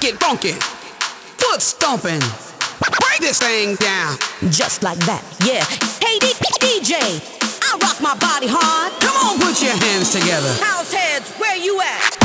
get funky, foot stomping. Break this thing down. Just like that, yeah. Hey, D- DJ, I rock my body hard. Come on, put your hands together. House heads, where you at?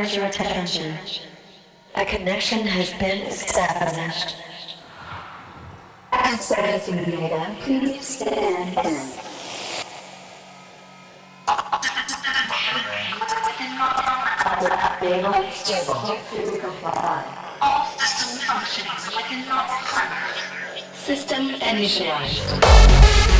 requires your attention. A connection has been established. Access data, please stand in. All systems functioning like a normal System initialized.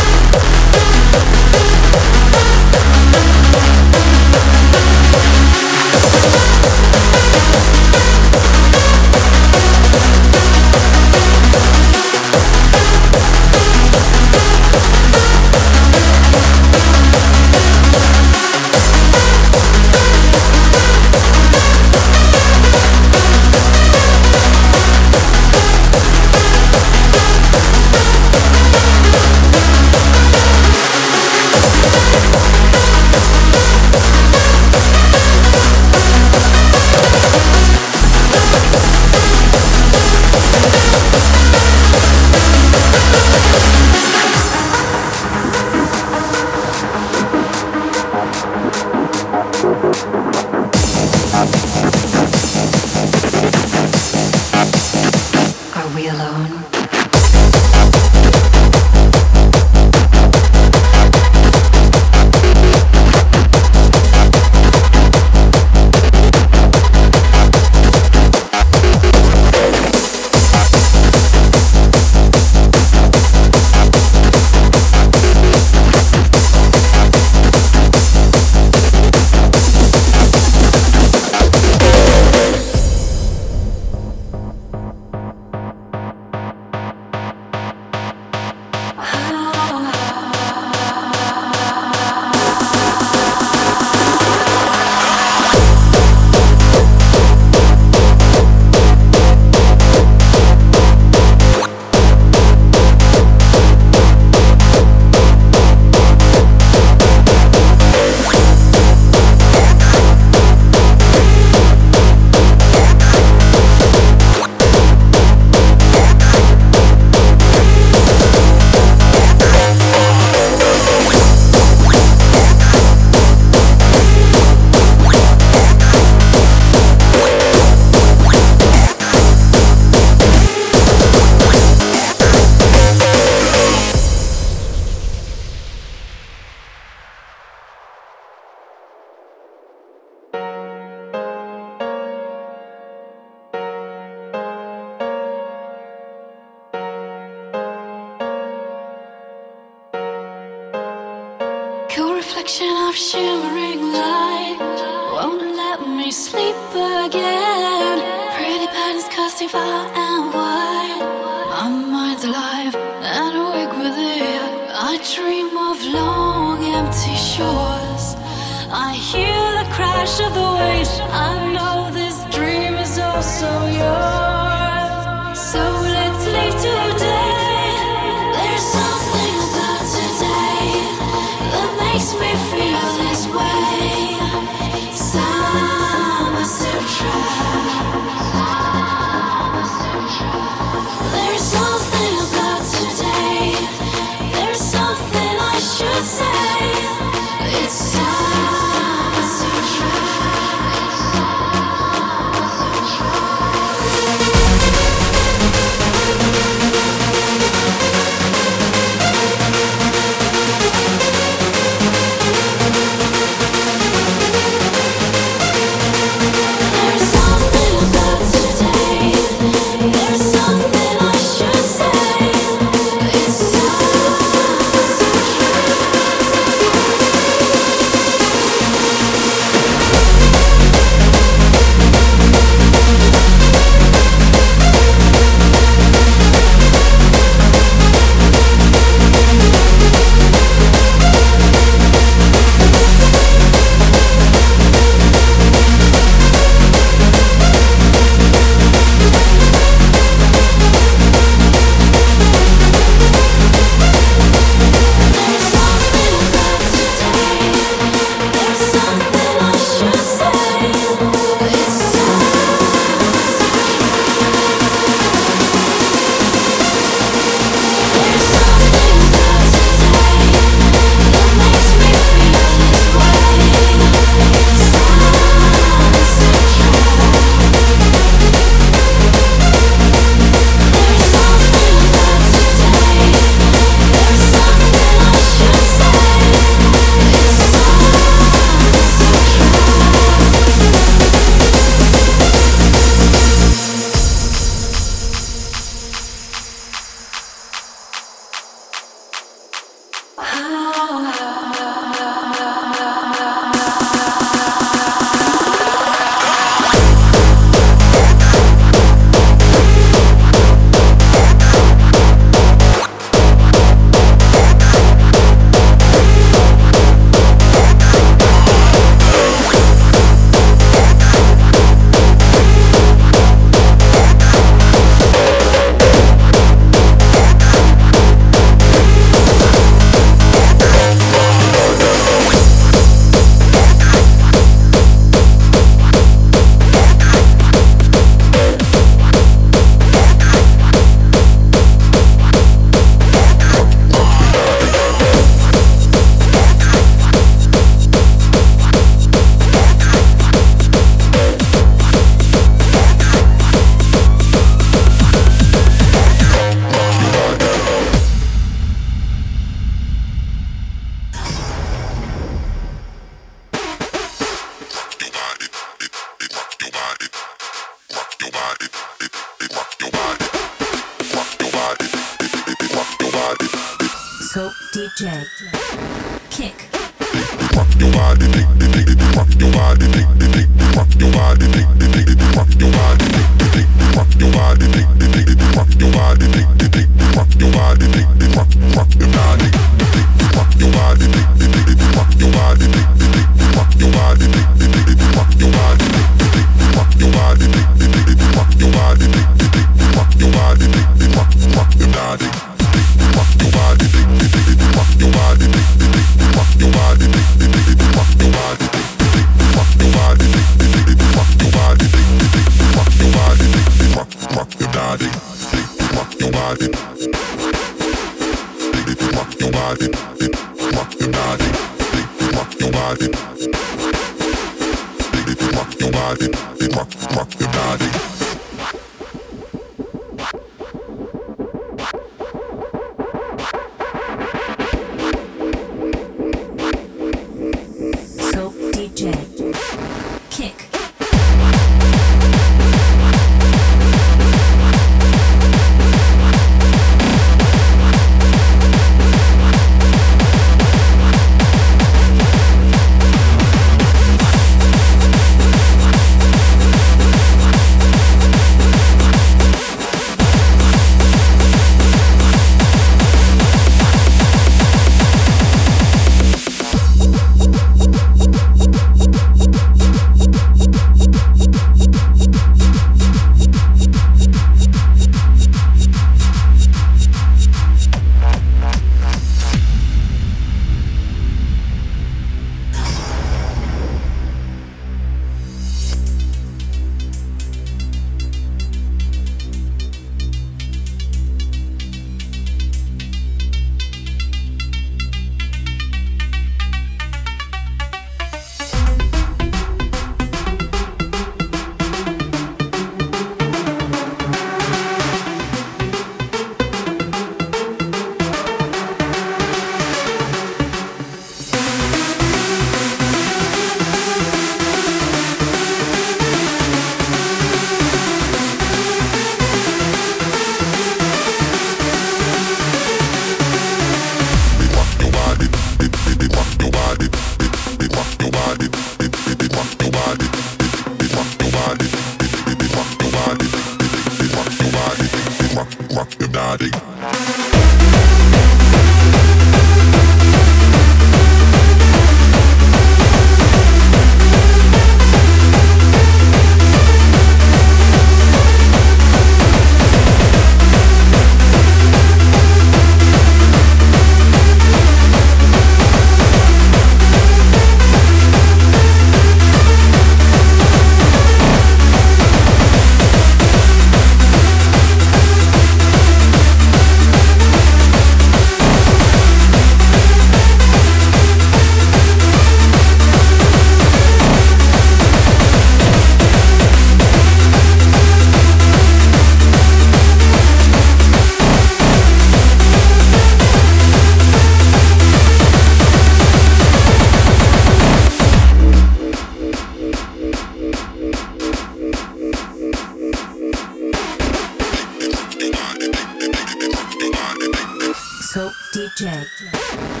DJ.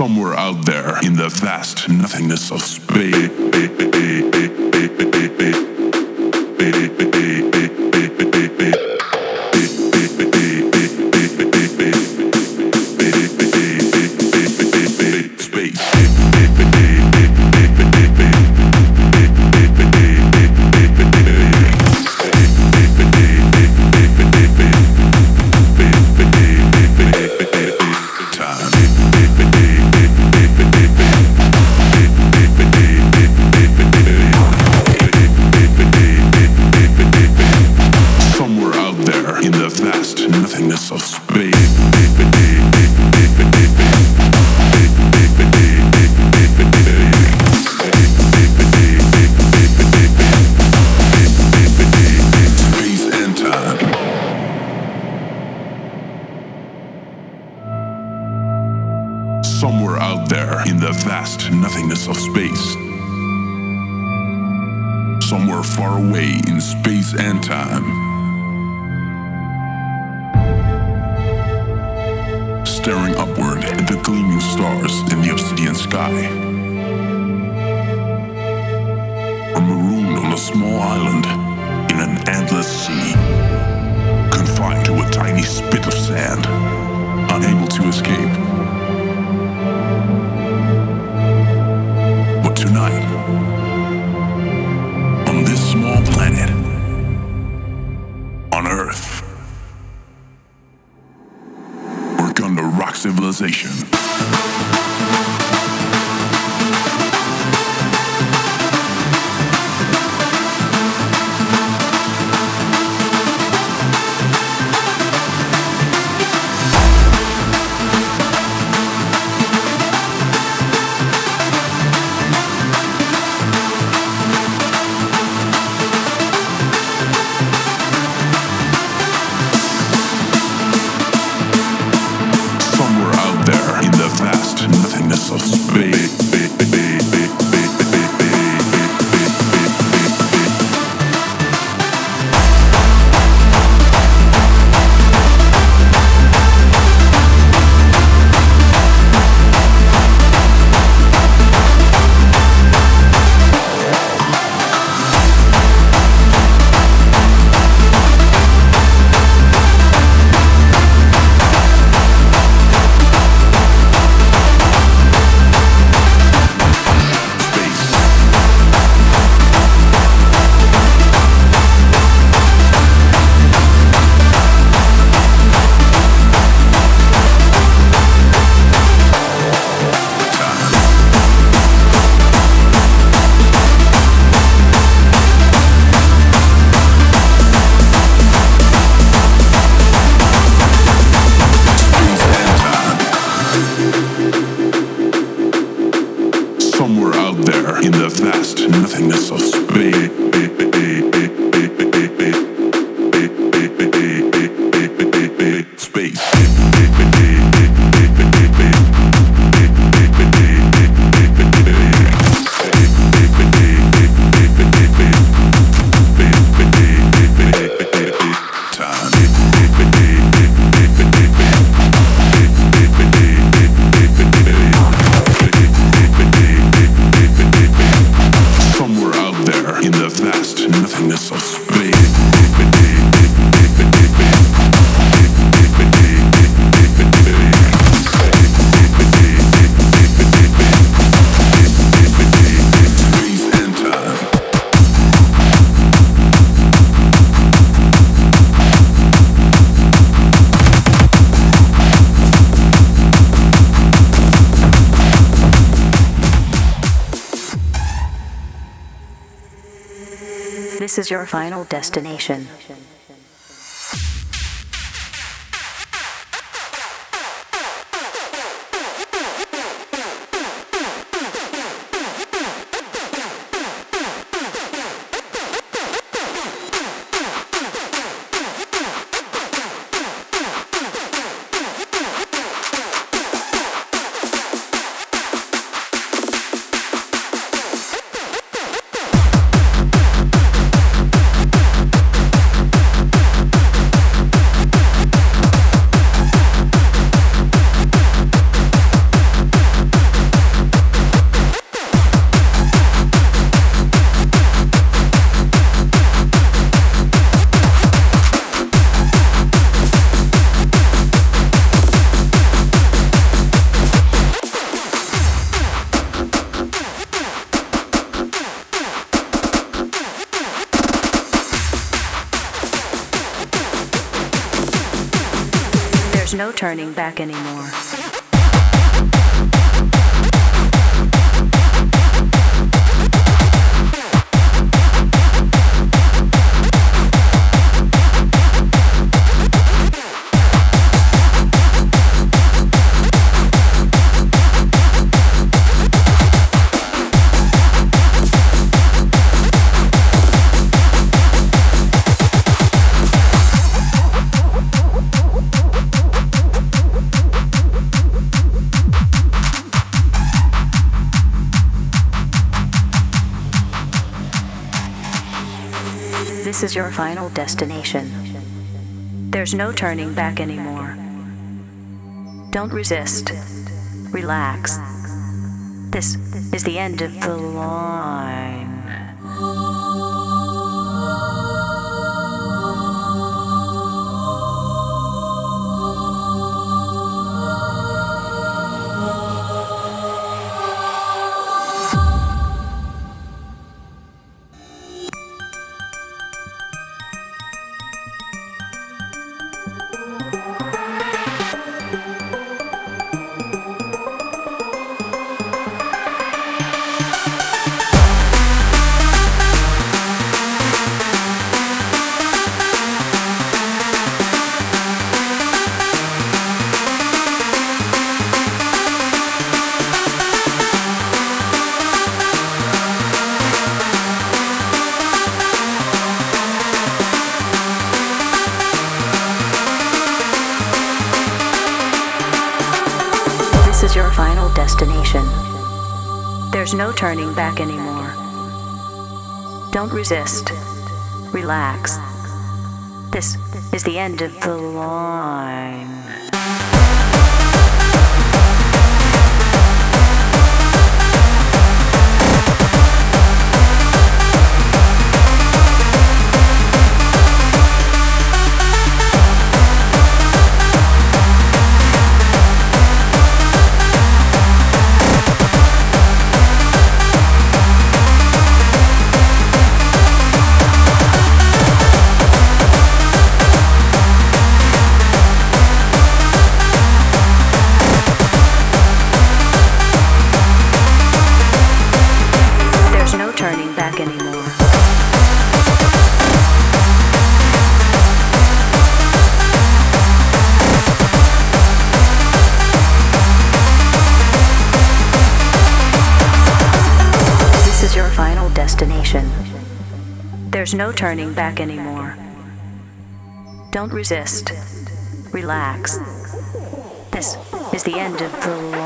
somewhere out there in the vast nothingness of space. is your final destination. Final destination. There's no turning back anymore. Don't resist. Relax. This is the end of the line. Don't resist. Relax. This is the end of the line. There's no turning back anymore. Don't resist. Relax. This is the end of the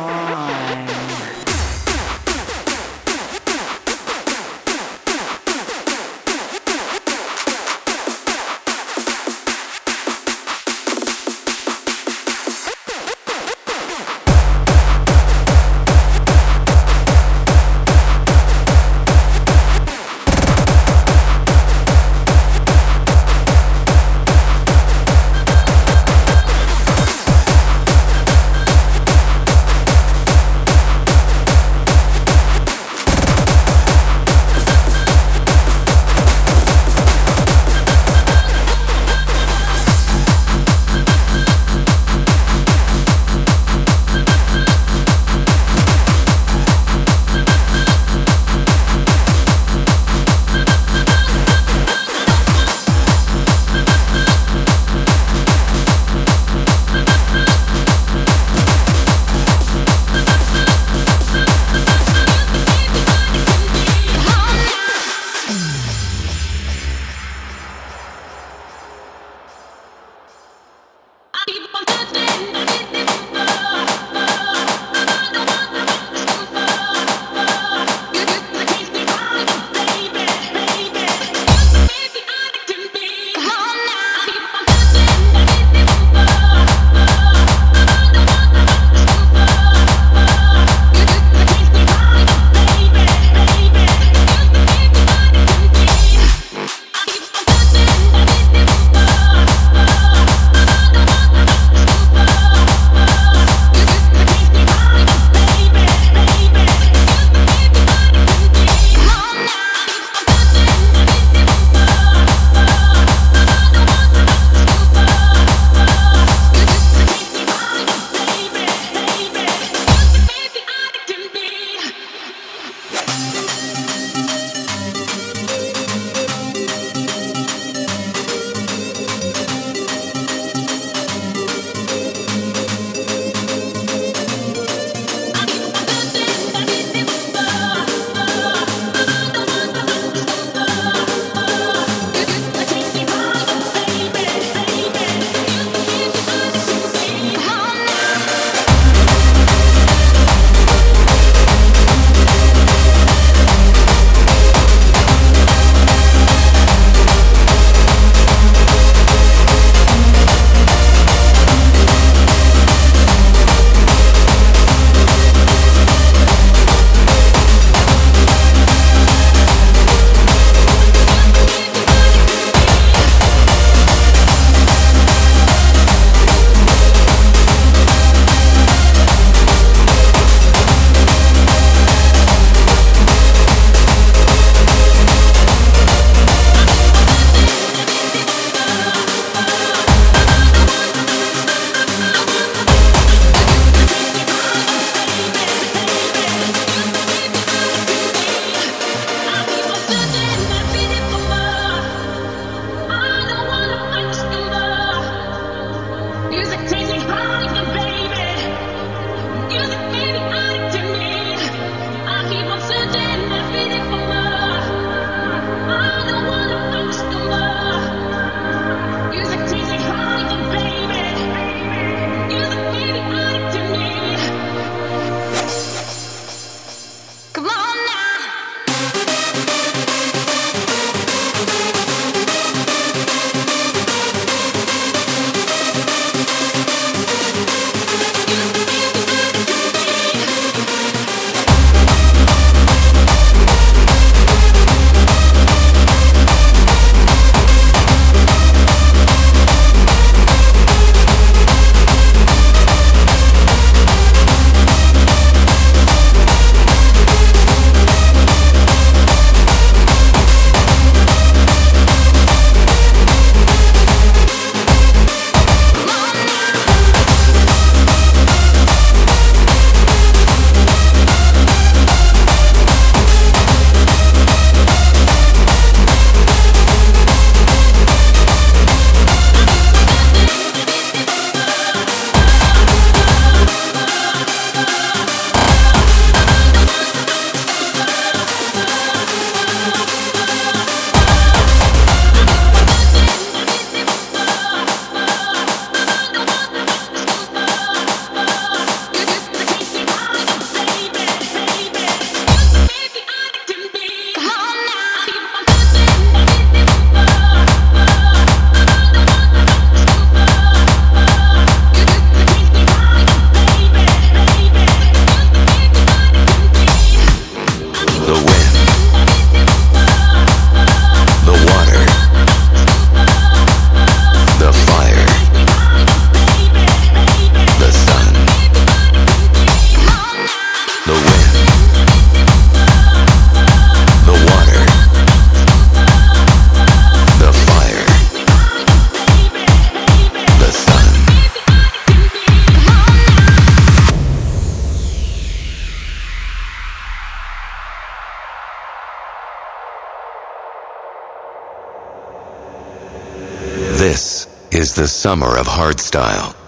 the summer of hardstyle.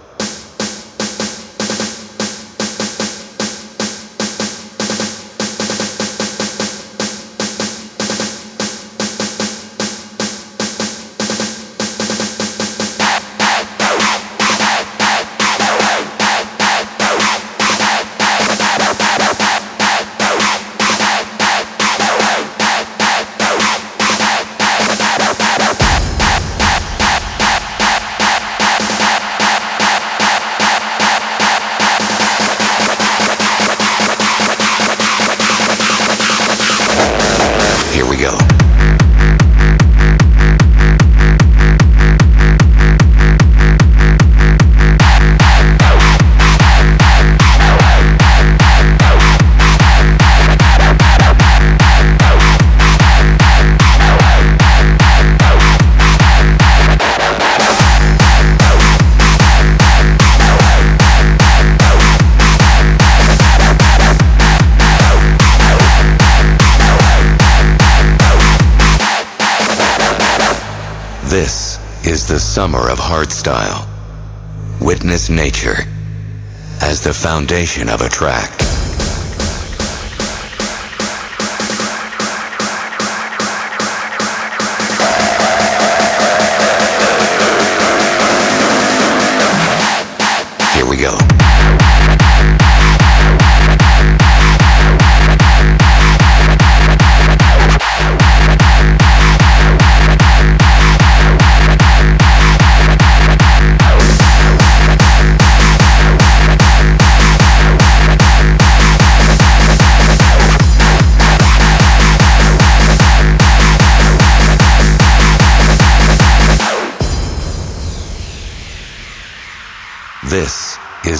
The summer of hardstyle. Witness nature as the foundation of a track.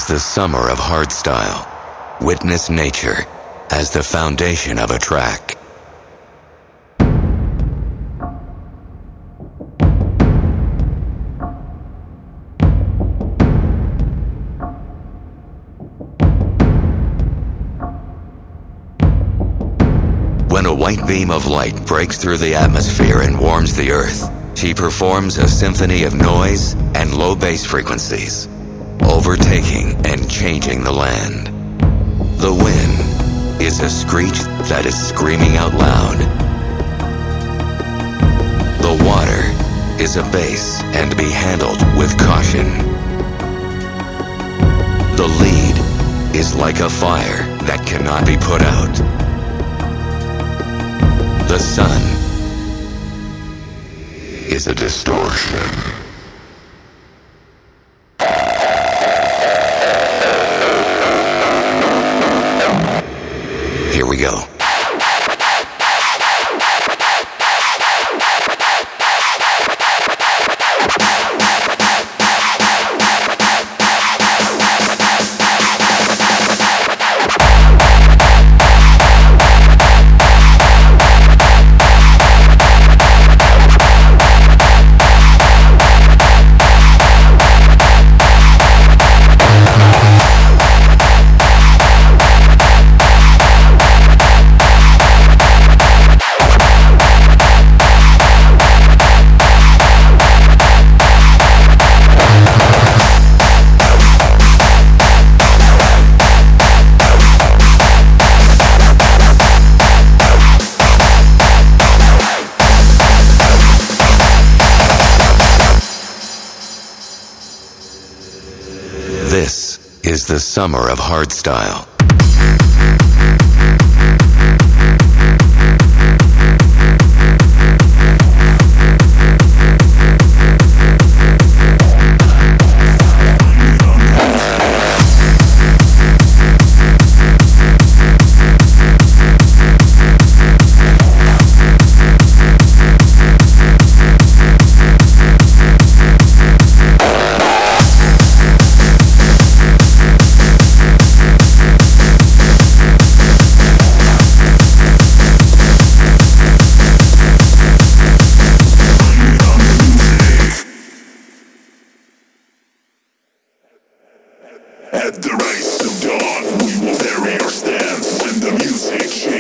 The summer of hardstyle. Witness nature as the foundation of a track. When a white beam of light breaks through the atmosphere and warms the earth, she performs a symphony of noise and low bass frequencies overtaking and changing the land. The wind is a screech that is screaming out loud. The water is a bass and be handled with caution. The lead is like a fire that cannot be put out. The sun is a distortion. We go. The summer of hardstyle. Many of you will not be able to resist. Those who can't dance will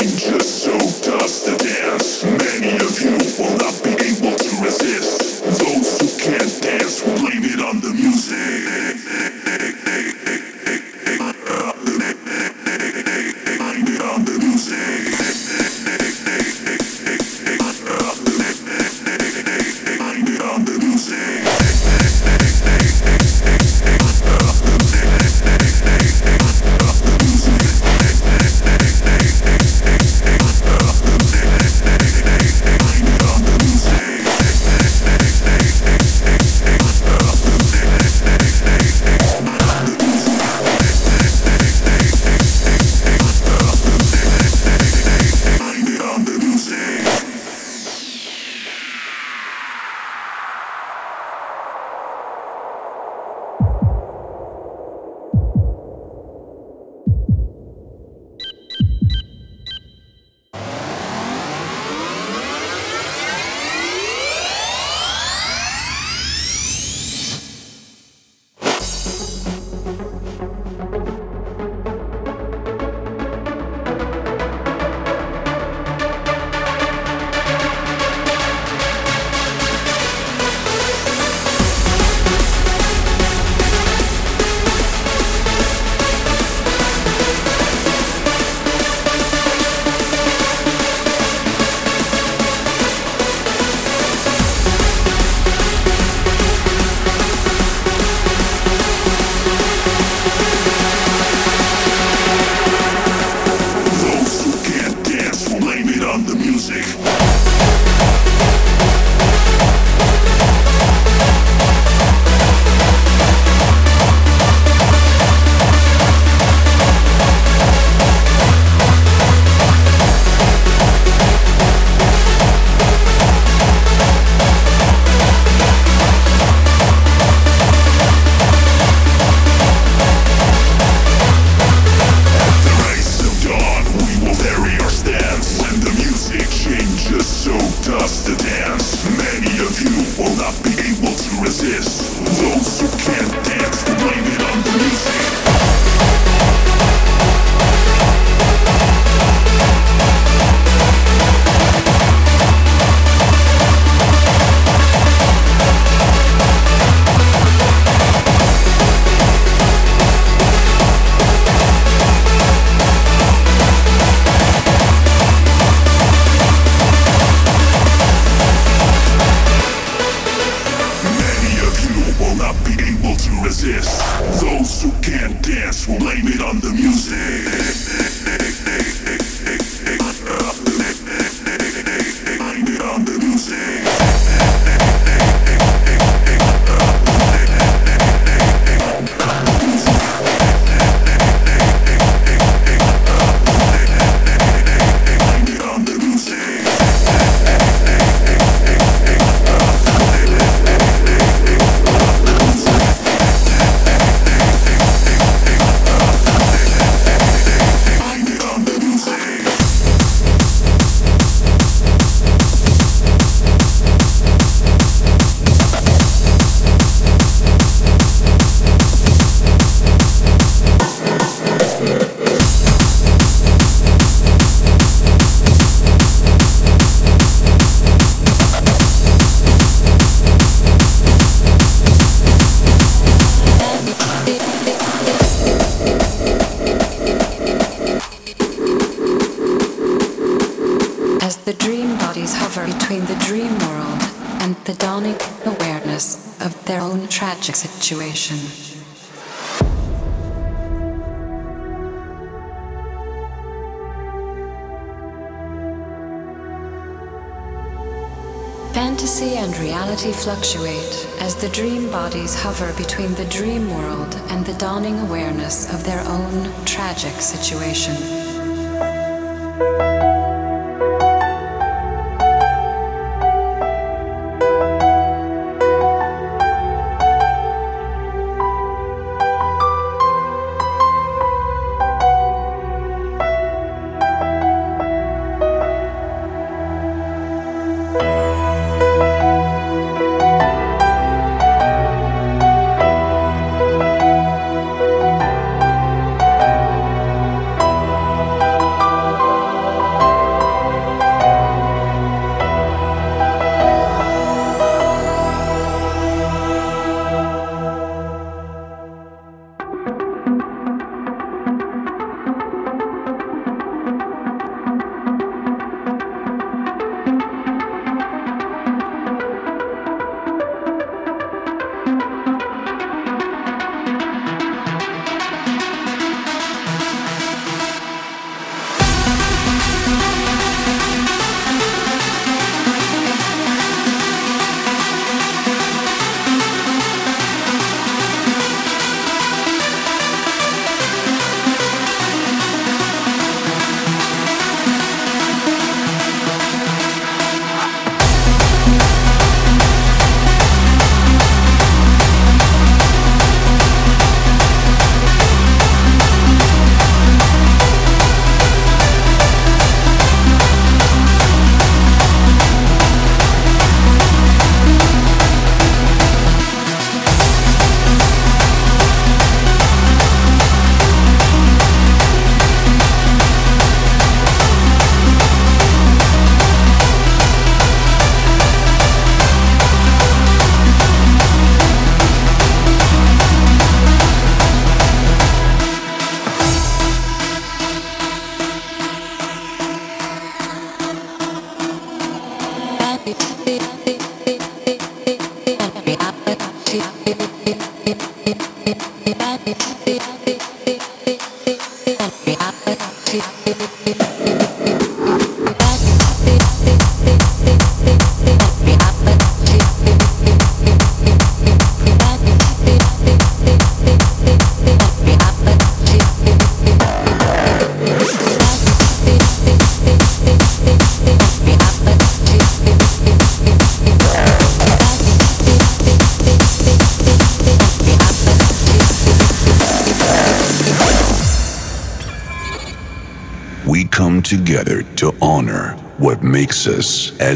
situation. Fantasy and reality fluctuate as the dream bodies hover between the dream world and the dawning awareness of their own tragic situation.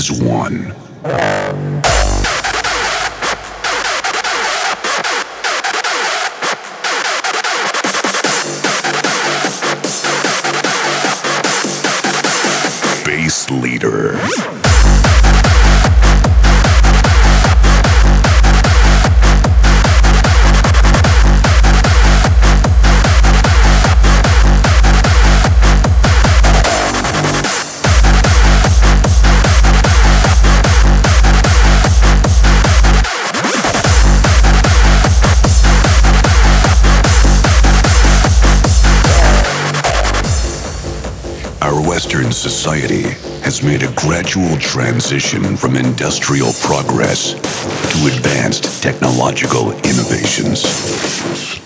As one. Society has made a gradual transition from industrial progress to advanced technological innovations.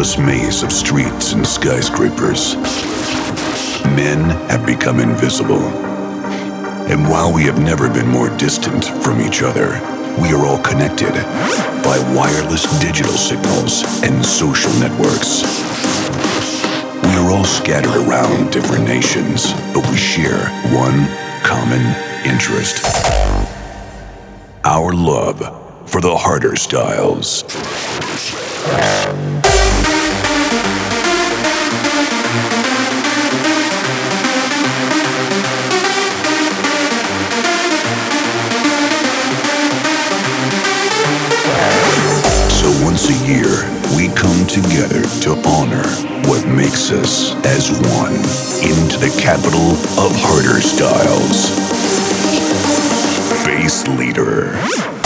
Endless maze of streets and skyscrapers, men have become invisible. And while we have never been more distant from each other, we are all connected by wireless digital signals and social networks. We are all scattered around different nations, but we share one common interest our love for the harder styles. Year, we come together to honor what makes us as one into the capital of harder styles. Bassleader.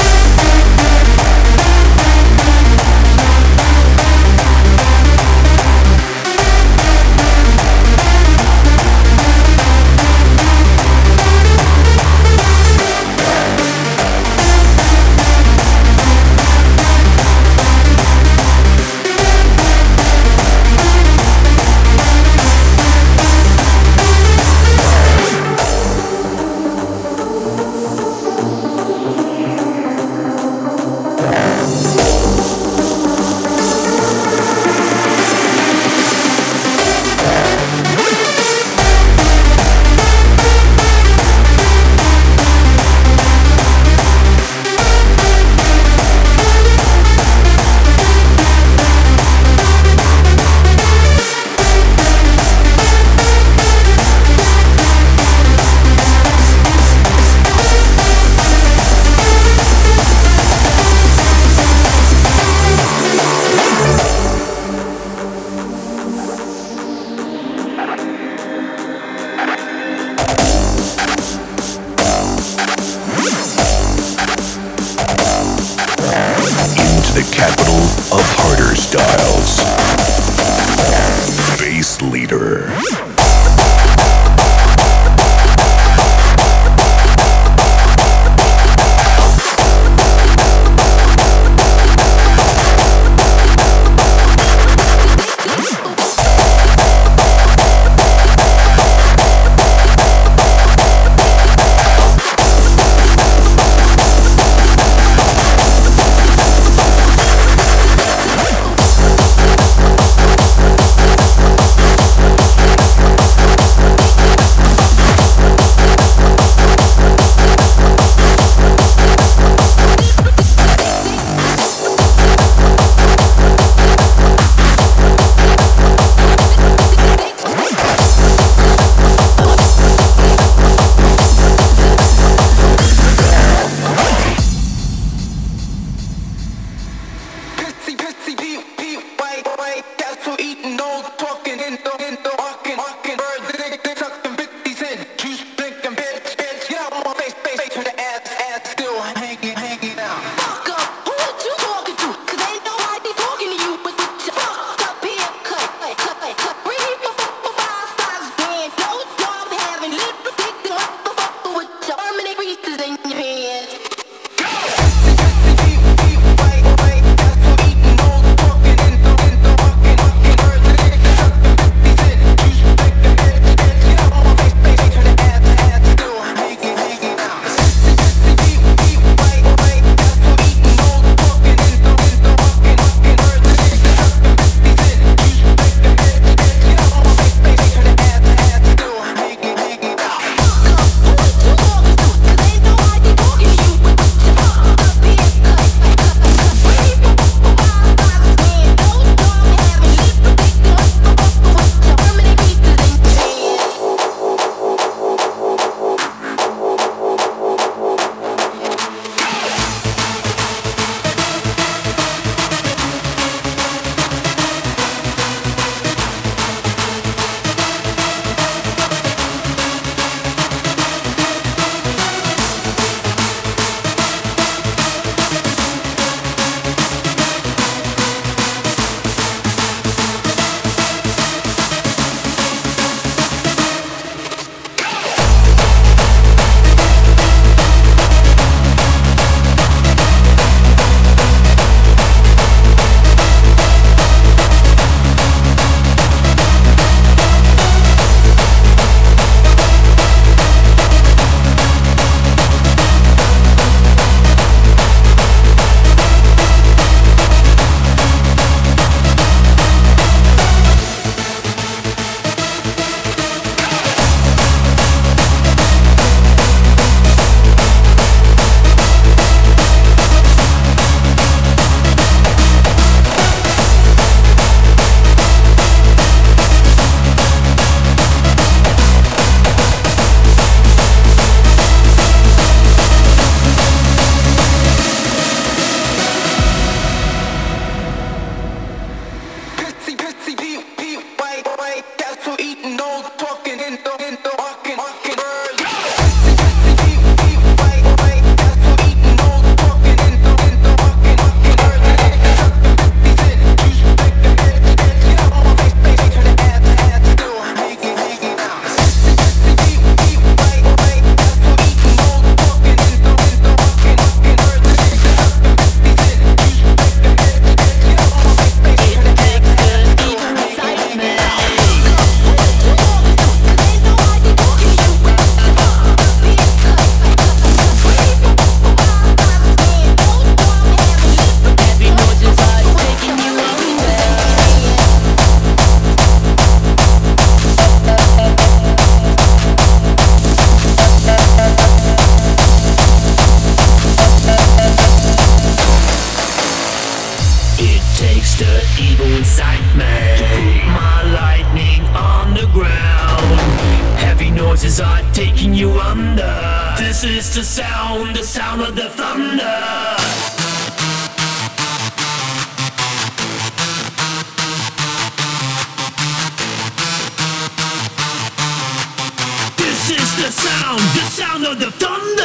sound of the thunder.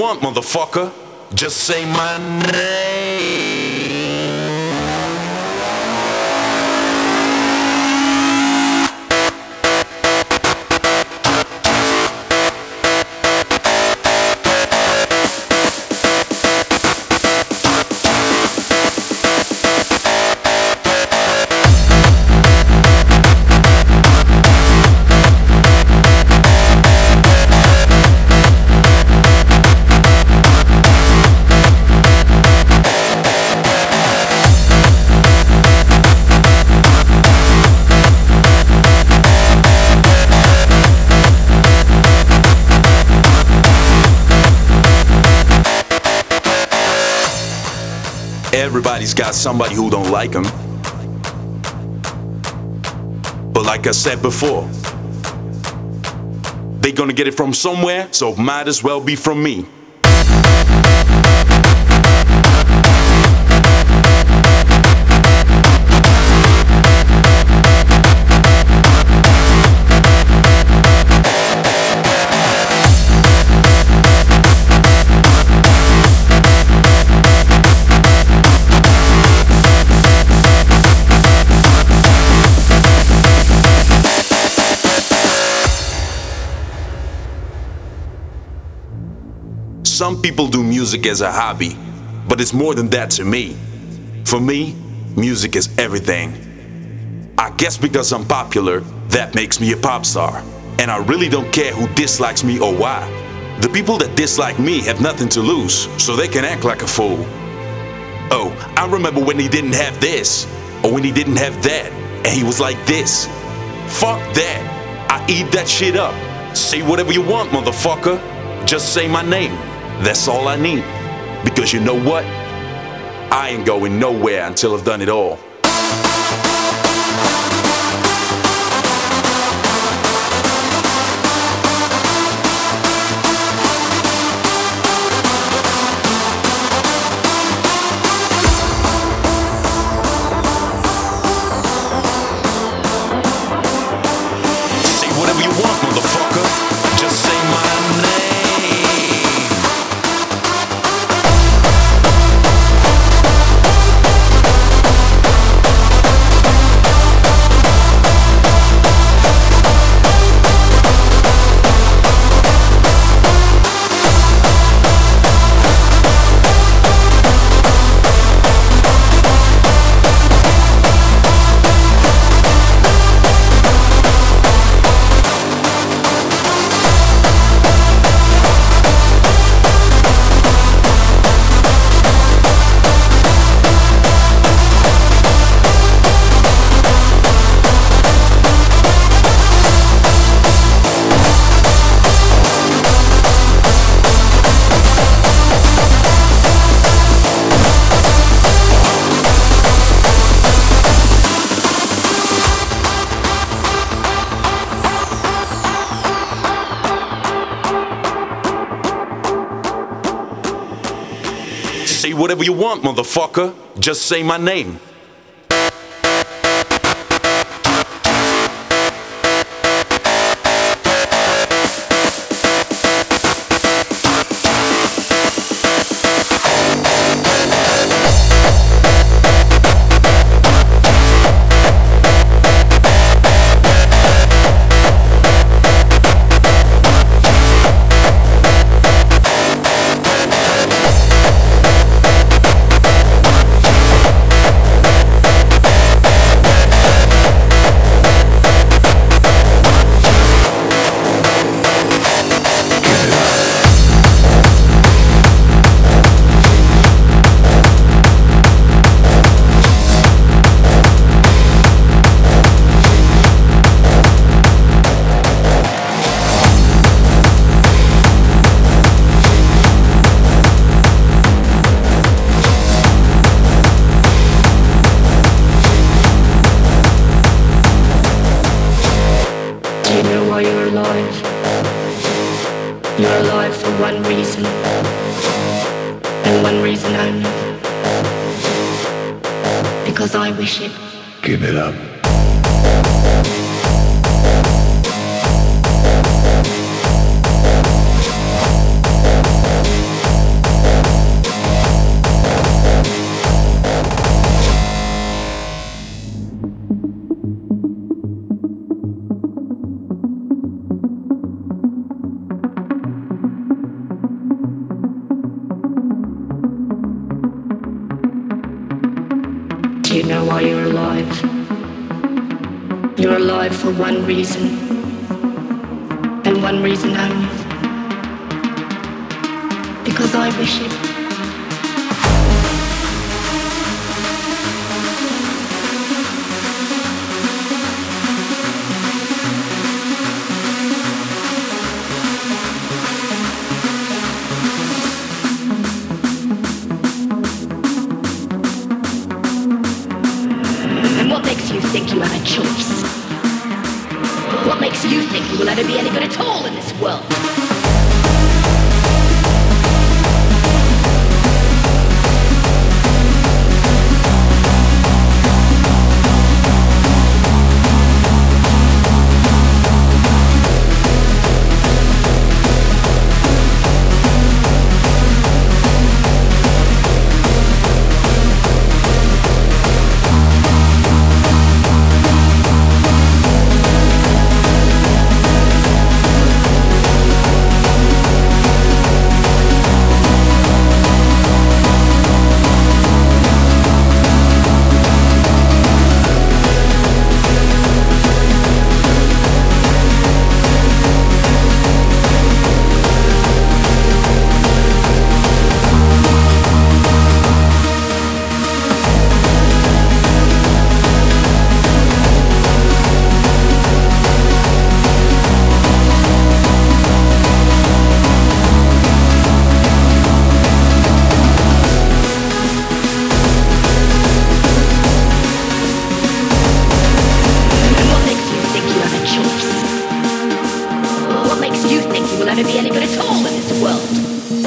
want, motherfucker. Just say my name. Everybody's got somebody who don't like them. But like I said before, they gonna get it from somewhere, so might as well be from me. People do music as a hobby, but it's more than that to me. For me, music is everything. I guess because I'm popular, that makes me a pop star. And I really don't care who dislikes me or why. The people that dislike me have nothing to lose, so they can act like a fool. Oh, I remember when he didn't have this, or when he didn't have that, and he was like this. Fuck that. I eat that shit up. Say whatever you want, motherfucker. Just say my name. That's all I need. Because you know what? I ain't going nowhere until I've done it all. Whatever you want, motherfucker. Just say my name. Will be any good at all in this world?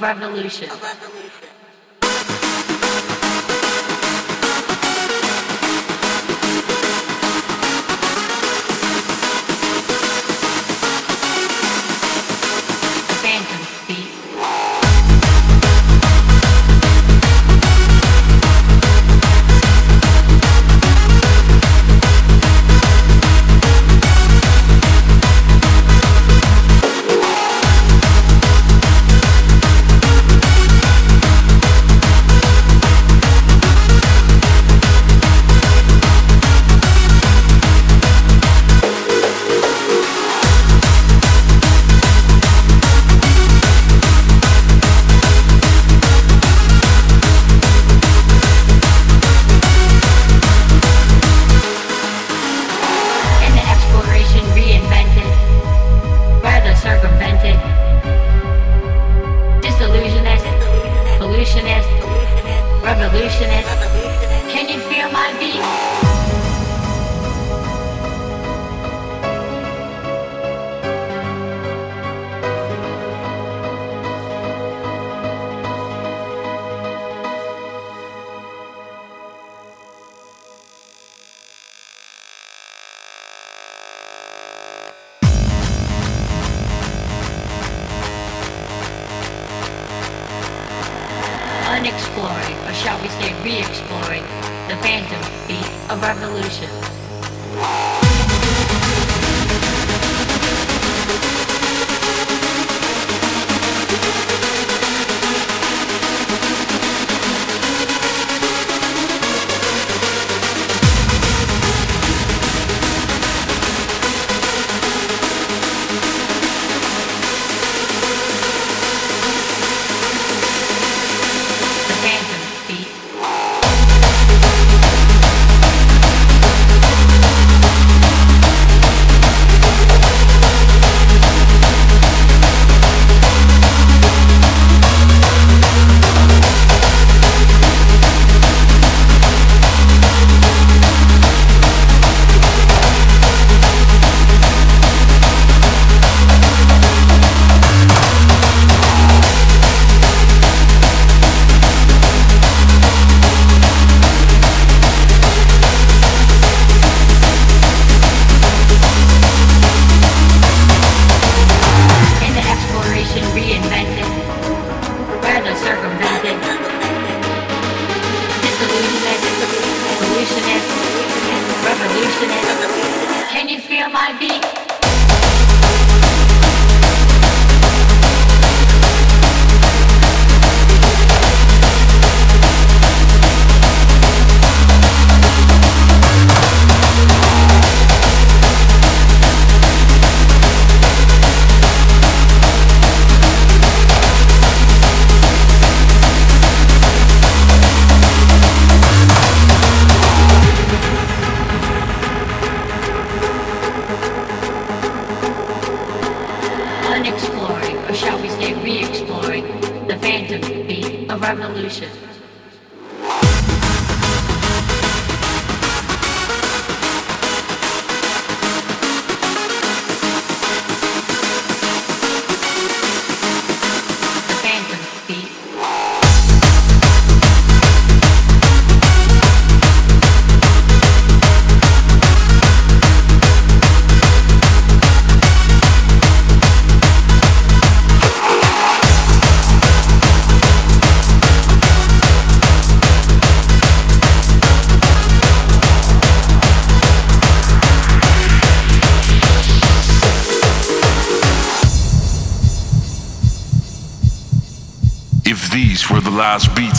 Revolution. last beats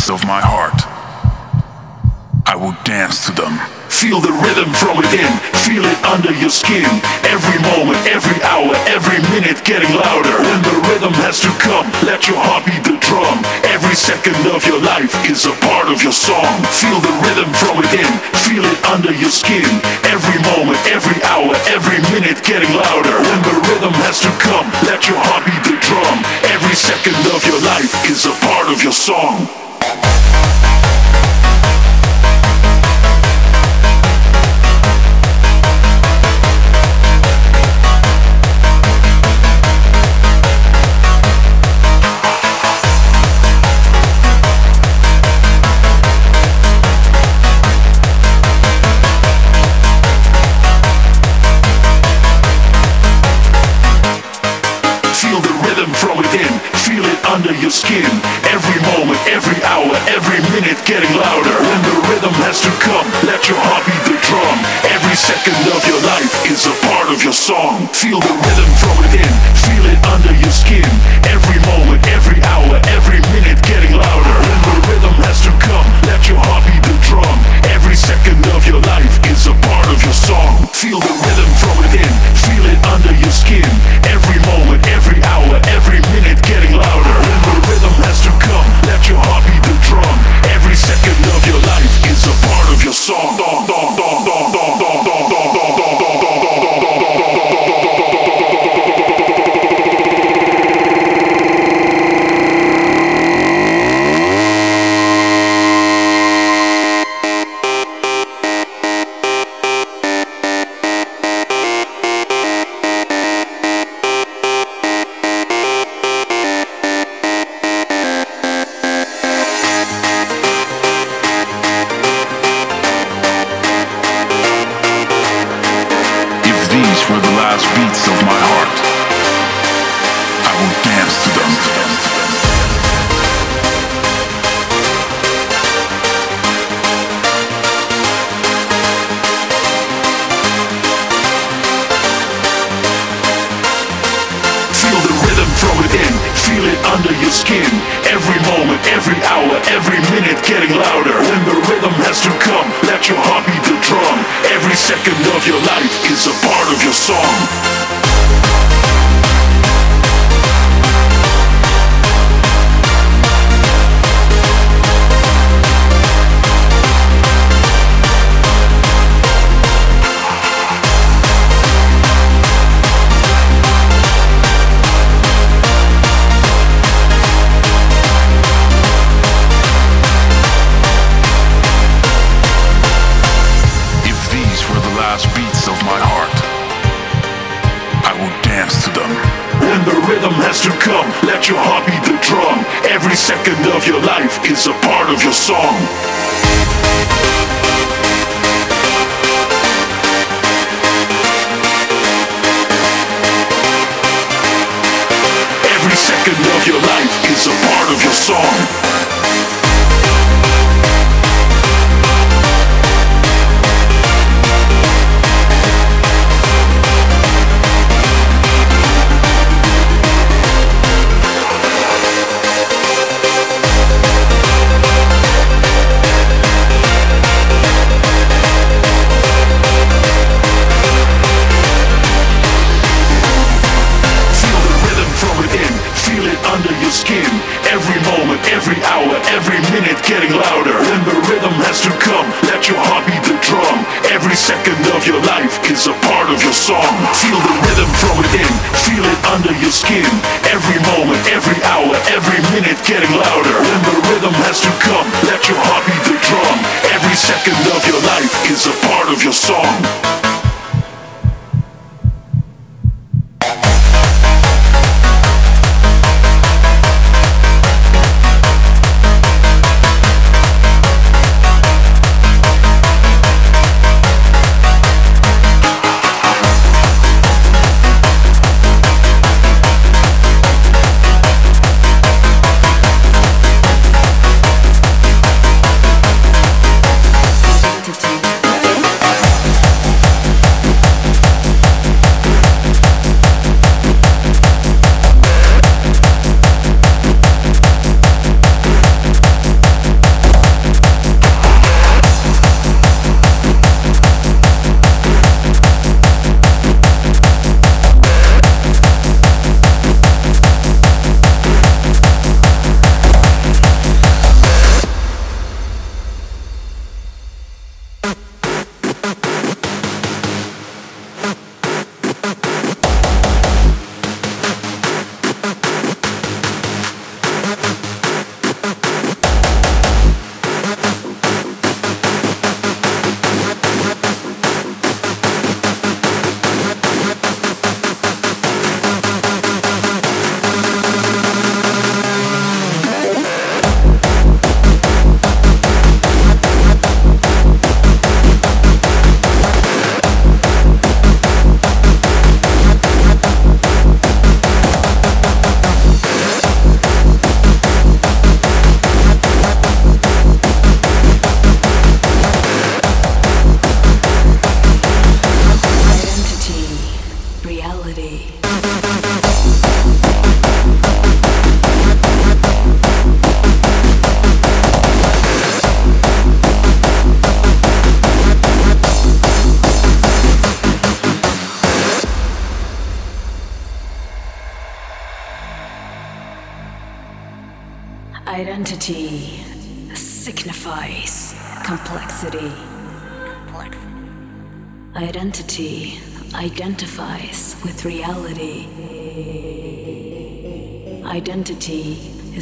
of my heart.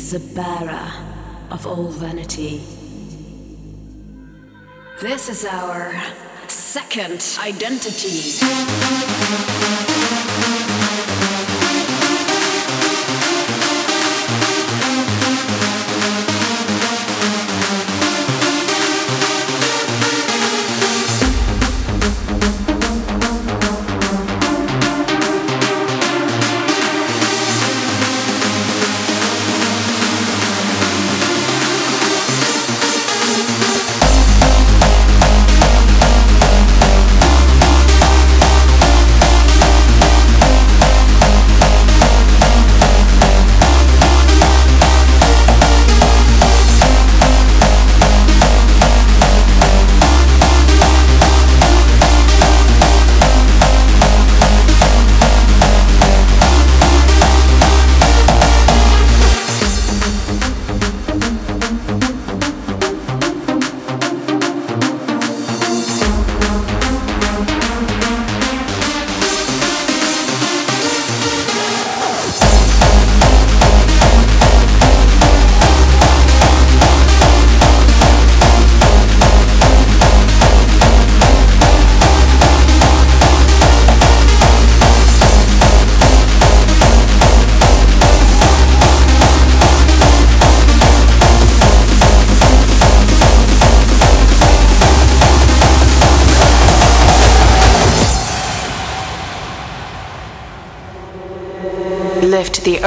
Is the bearer of all vanity. This is our second identity.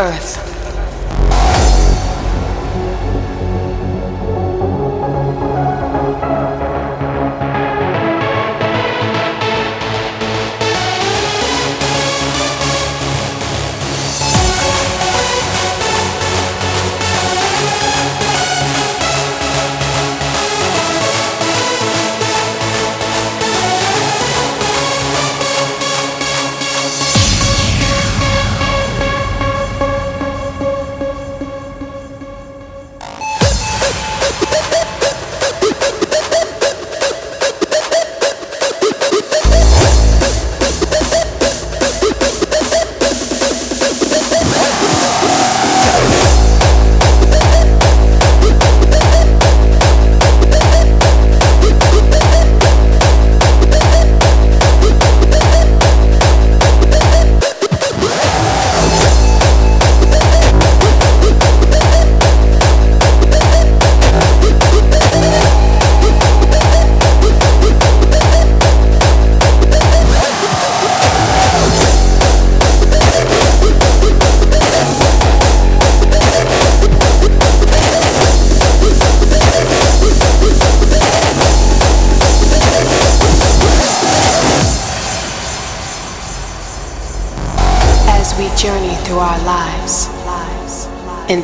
Earth.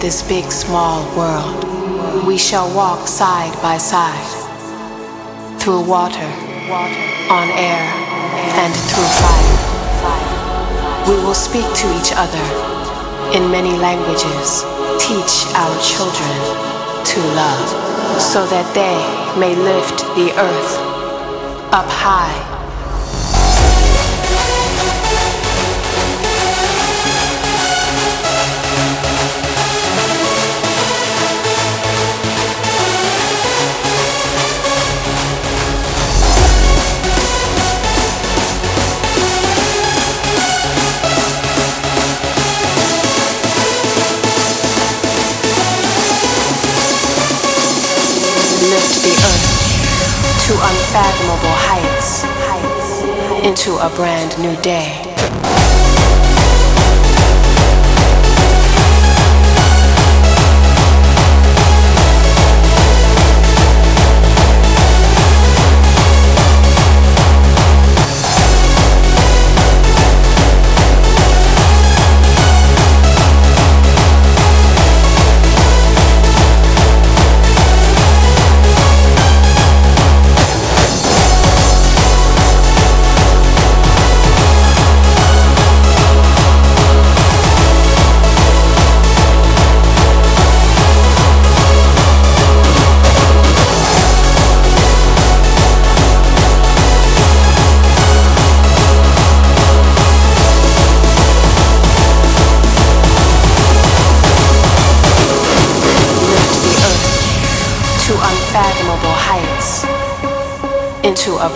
This big, small world, we shall walk side by side through water, on air, and through fire. We will speak to each other in many languages, teach our children to love, so that they may lift the earth up high. Lift the earth to unfathomable heights into a brand new day.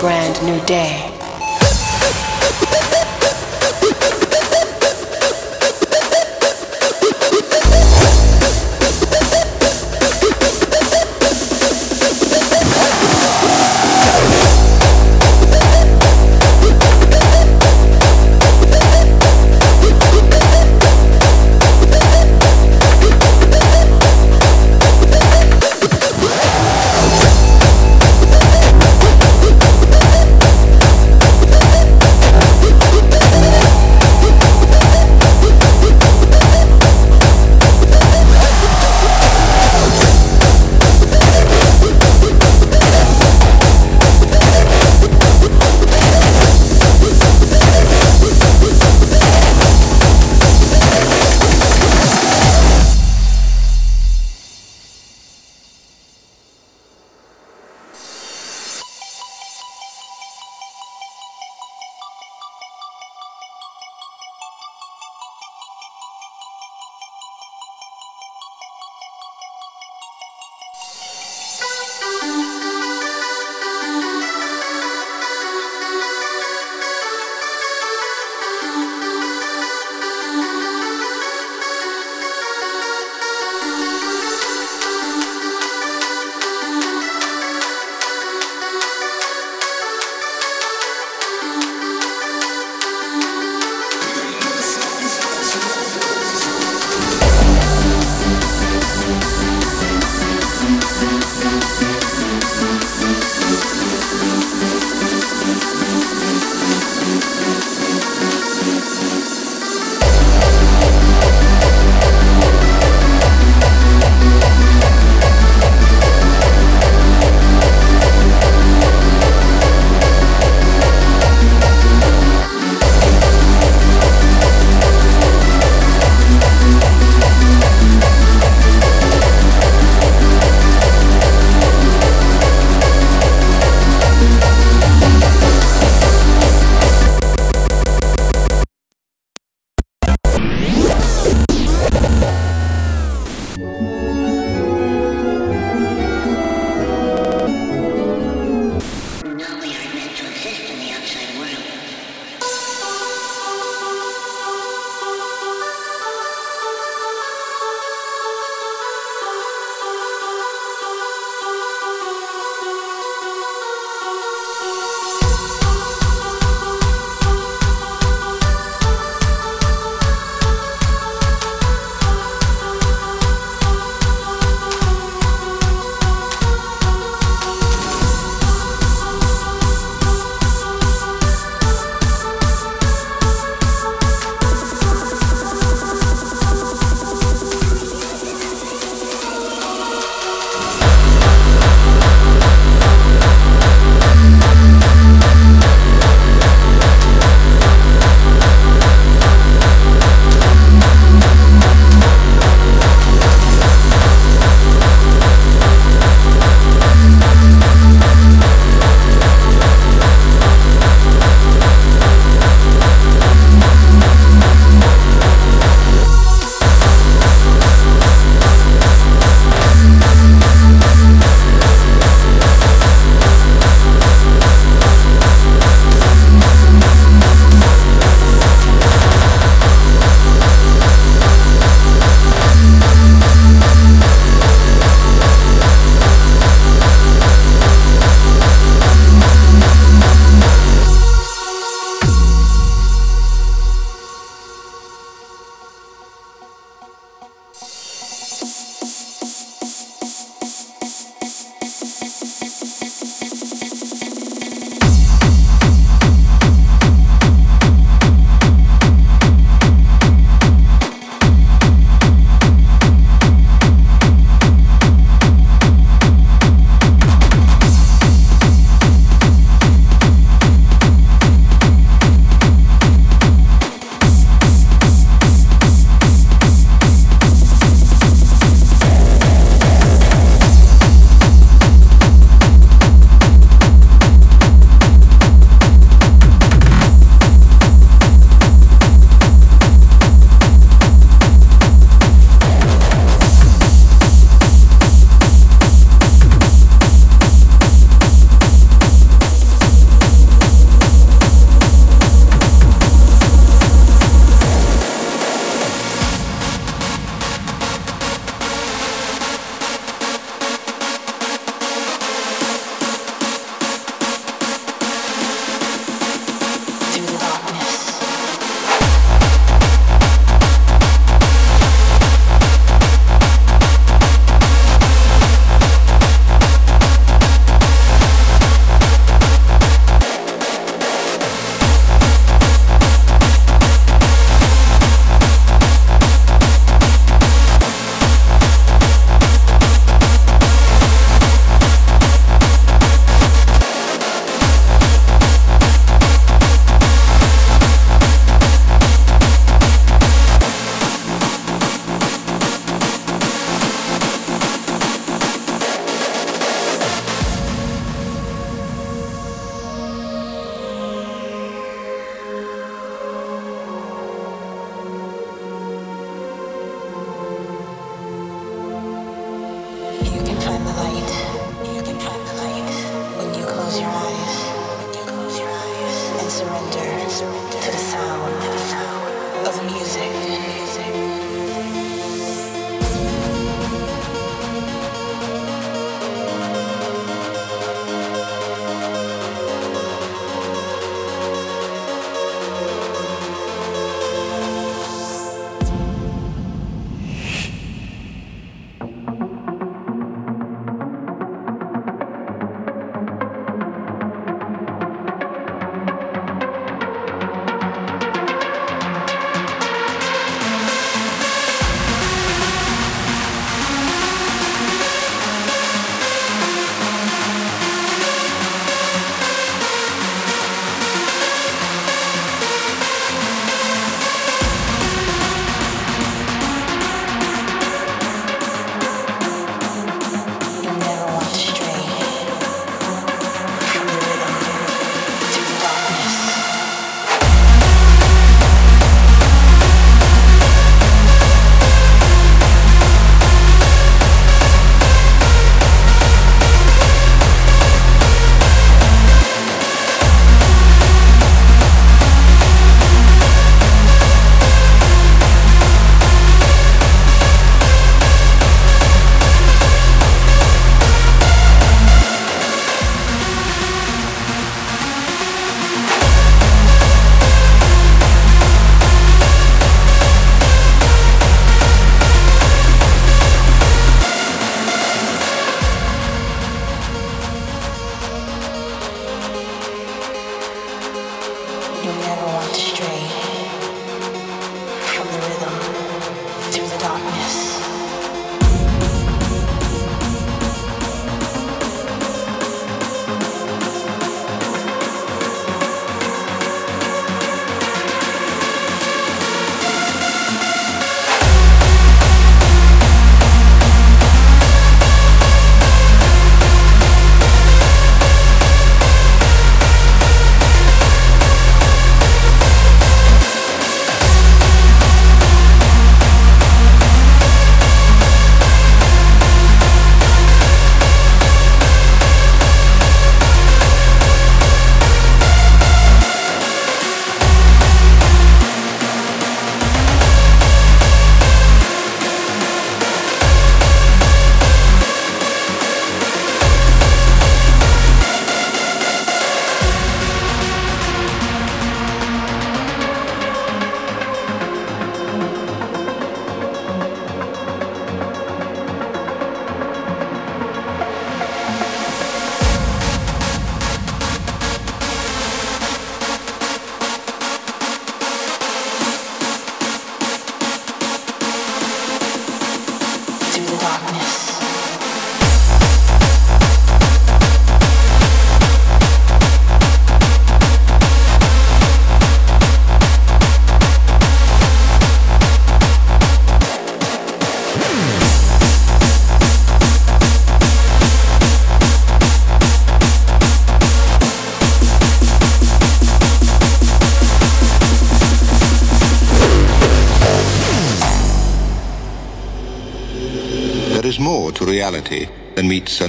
Brand new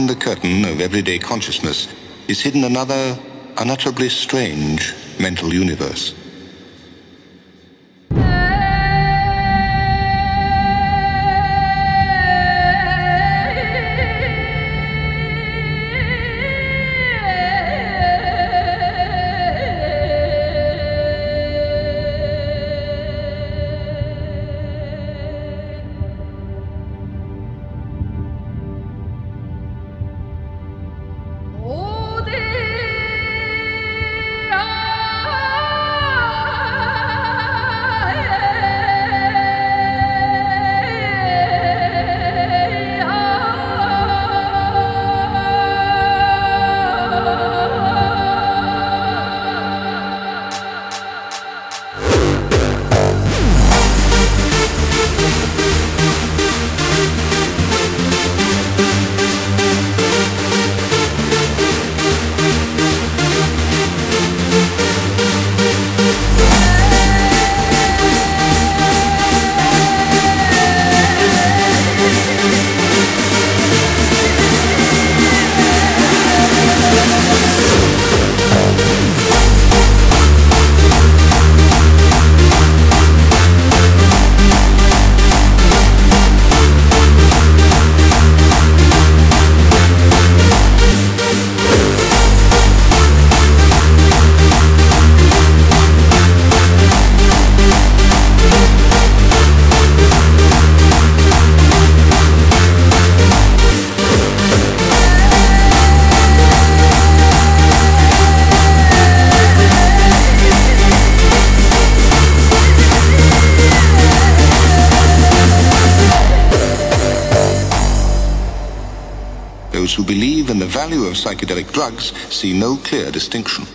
Behind the curtain of everyday consciousness is hidden another unutterably strange mental universe. Who believe in the value of psychedelic drugs see no clear distinction.